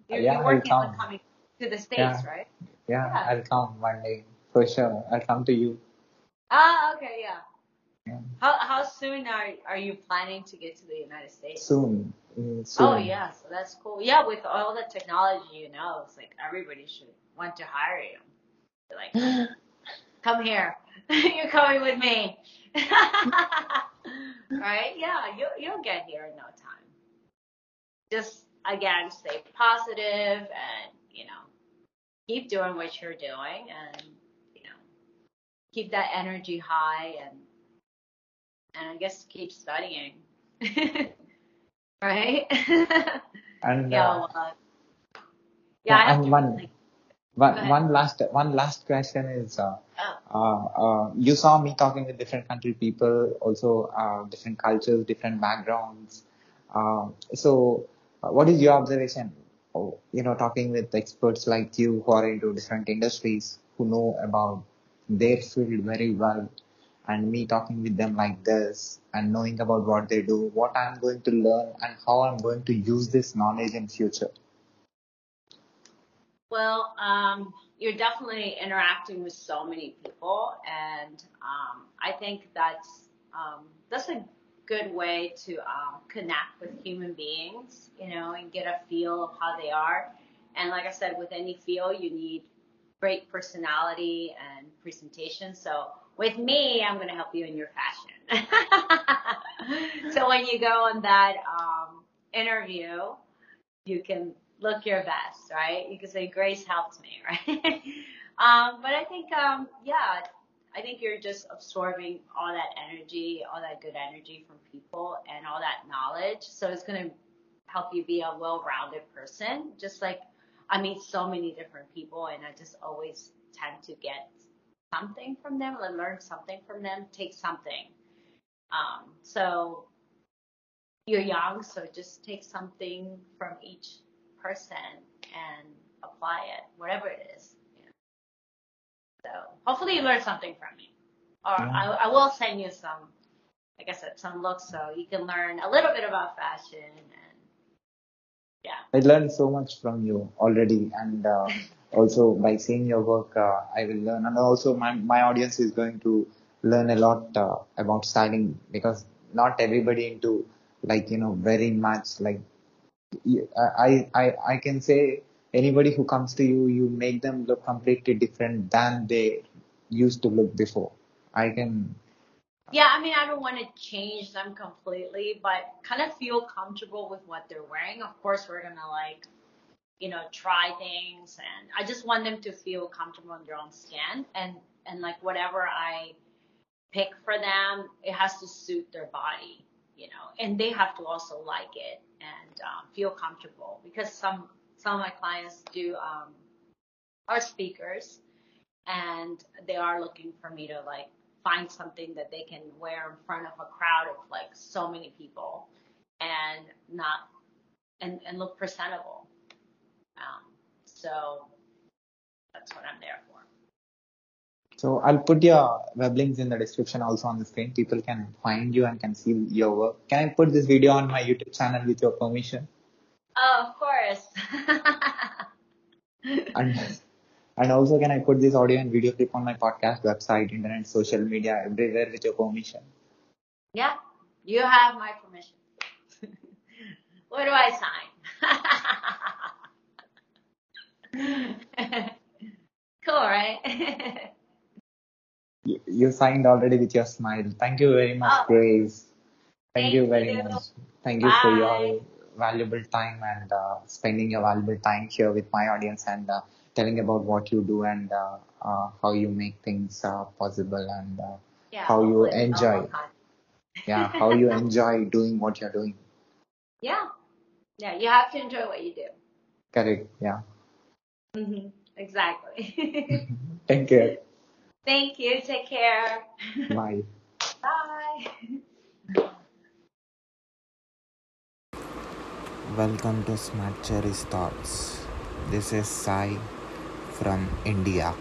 You're, Yeah, you're working on coming. to the states, Yeah. right? Yeah, Yeah. I'll come one day for sure. I'll come to you. Ah, okay, yeah. Yeah. How how soon are are you planning to get to the United States? Soon. Mm, soon. Oh yeah, so that's cool. Yeah, with all the technology, you know, it's like everybody should want to hire you. They're like, come here, you're coming with me. right? Yeah, you you'll get here in no time. Just again, stay positive and you know, keep doing what you're doing and you know, keep that energy high and and I guess keep studying. right? And yeah, uh, well, uh, yeah, yeah, I have and to one like, one one last one last question is uh, oh, uh, uh, you saw me talking with different country people, also uh, different cultures, different backgrounds. Uh, so, uh, what is your observation? Oh, you know, talking with experts like you who are into different industries, who know about their field very well, and me talking with them like this and knowing about what they do, what I'm going to learn, and how I'm going to use this knowledge in future. Well, um, you're definitely interacting with so many people, and um, I think that's um, that's a good way to um, connect with human beings, you know, and get a feel of how they are. And like I said, with any field, you need great personality and presentation. So with me, I'm going to help you in your fashion. so when you go on that um, interview, you can look your best, right? You can say, Grace helped me, right? um, but I think, um, yeah, I think you're just absorbing all that energy, all that good energy from people and all that knowledge. So it's going to help you be a well-rounded person. Just like I meet so many different people and I just always tend to get something from them, or learn something from them, take something. Um, so you're young, so just take something from each person and apply it, whatever it is. You know. So hopefully you learn something from me, or Yeah. I, I will send you some, like I said, some looks so you can learn a little bit about fashion and yeah. I learned so much from you already, and uh, also by seeing your work, uh, I will learn. And also, my my audience is going to learn a lot uh, about styling because not everybody into like you know very much like I I I can say anybody who comes to you, you make them look completely different than they used to look before. I can Yeah, I mean, I don't want to change them completely, but kind of feel comfortable with what they're wearing. Of course, we're gonna like, you know, try things, and I just want them to feel comfortable in their own skin, and and like whatever I pick for them, it has to suit their body, you know, and they have to also like it and um, feel comfortable because some some of my clients do um, are speakers, and they are looking for me to like find something that they can wear in front of a crowd of like so many people and not and, and look presentable. Um, so that's what I'm there for. So I'll put your web links in the description also on the screen. People can find you and can see your work. Can I put this video on my YouTube channel with your permission? Oh, of course. And and also can I put this audio and video clip on my podcast website, internet, social media, everywhere with your permission? yeah, you have my permission. what do I sign? cool, right? You, you signed already with your smile. Thank you very much, Oh. Grace. Thank, Thank you very you. much. Thank you for your valuable time and uh, spending your valuable time here with my audience and uh, telling about what you do and uh, uh, how you make things uh, possible and uh, yeah, how you all enjoy. yeah, how you enjoy doing what you're doing. Yeah, yeah, you have to enjoy what you do. Correct. Yeah. hmm Exactly. Thank care. Thank you. Take care. Bye. Bye. Welcome to Smart Cherry's Thoughts. This is Sai from India.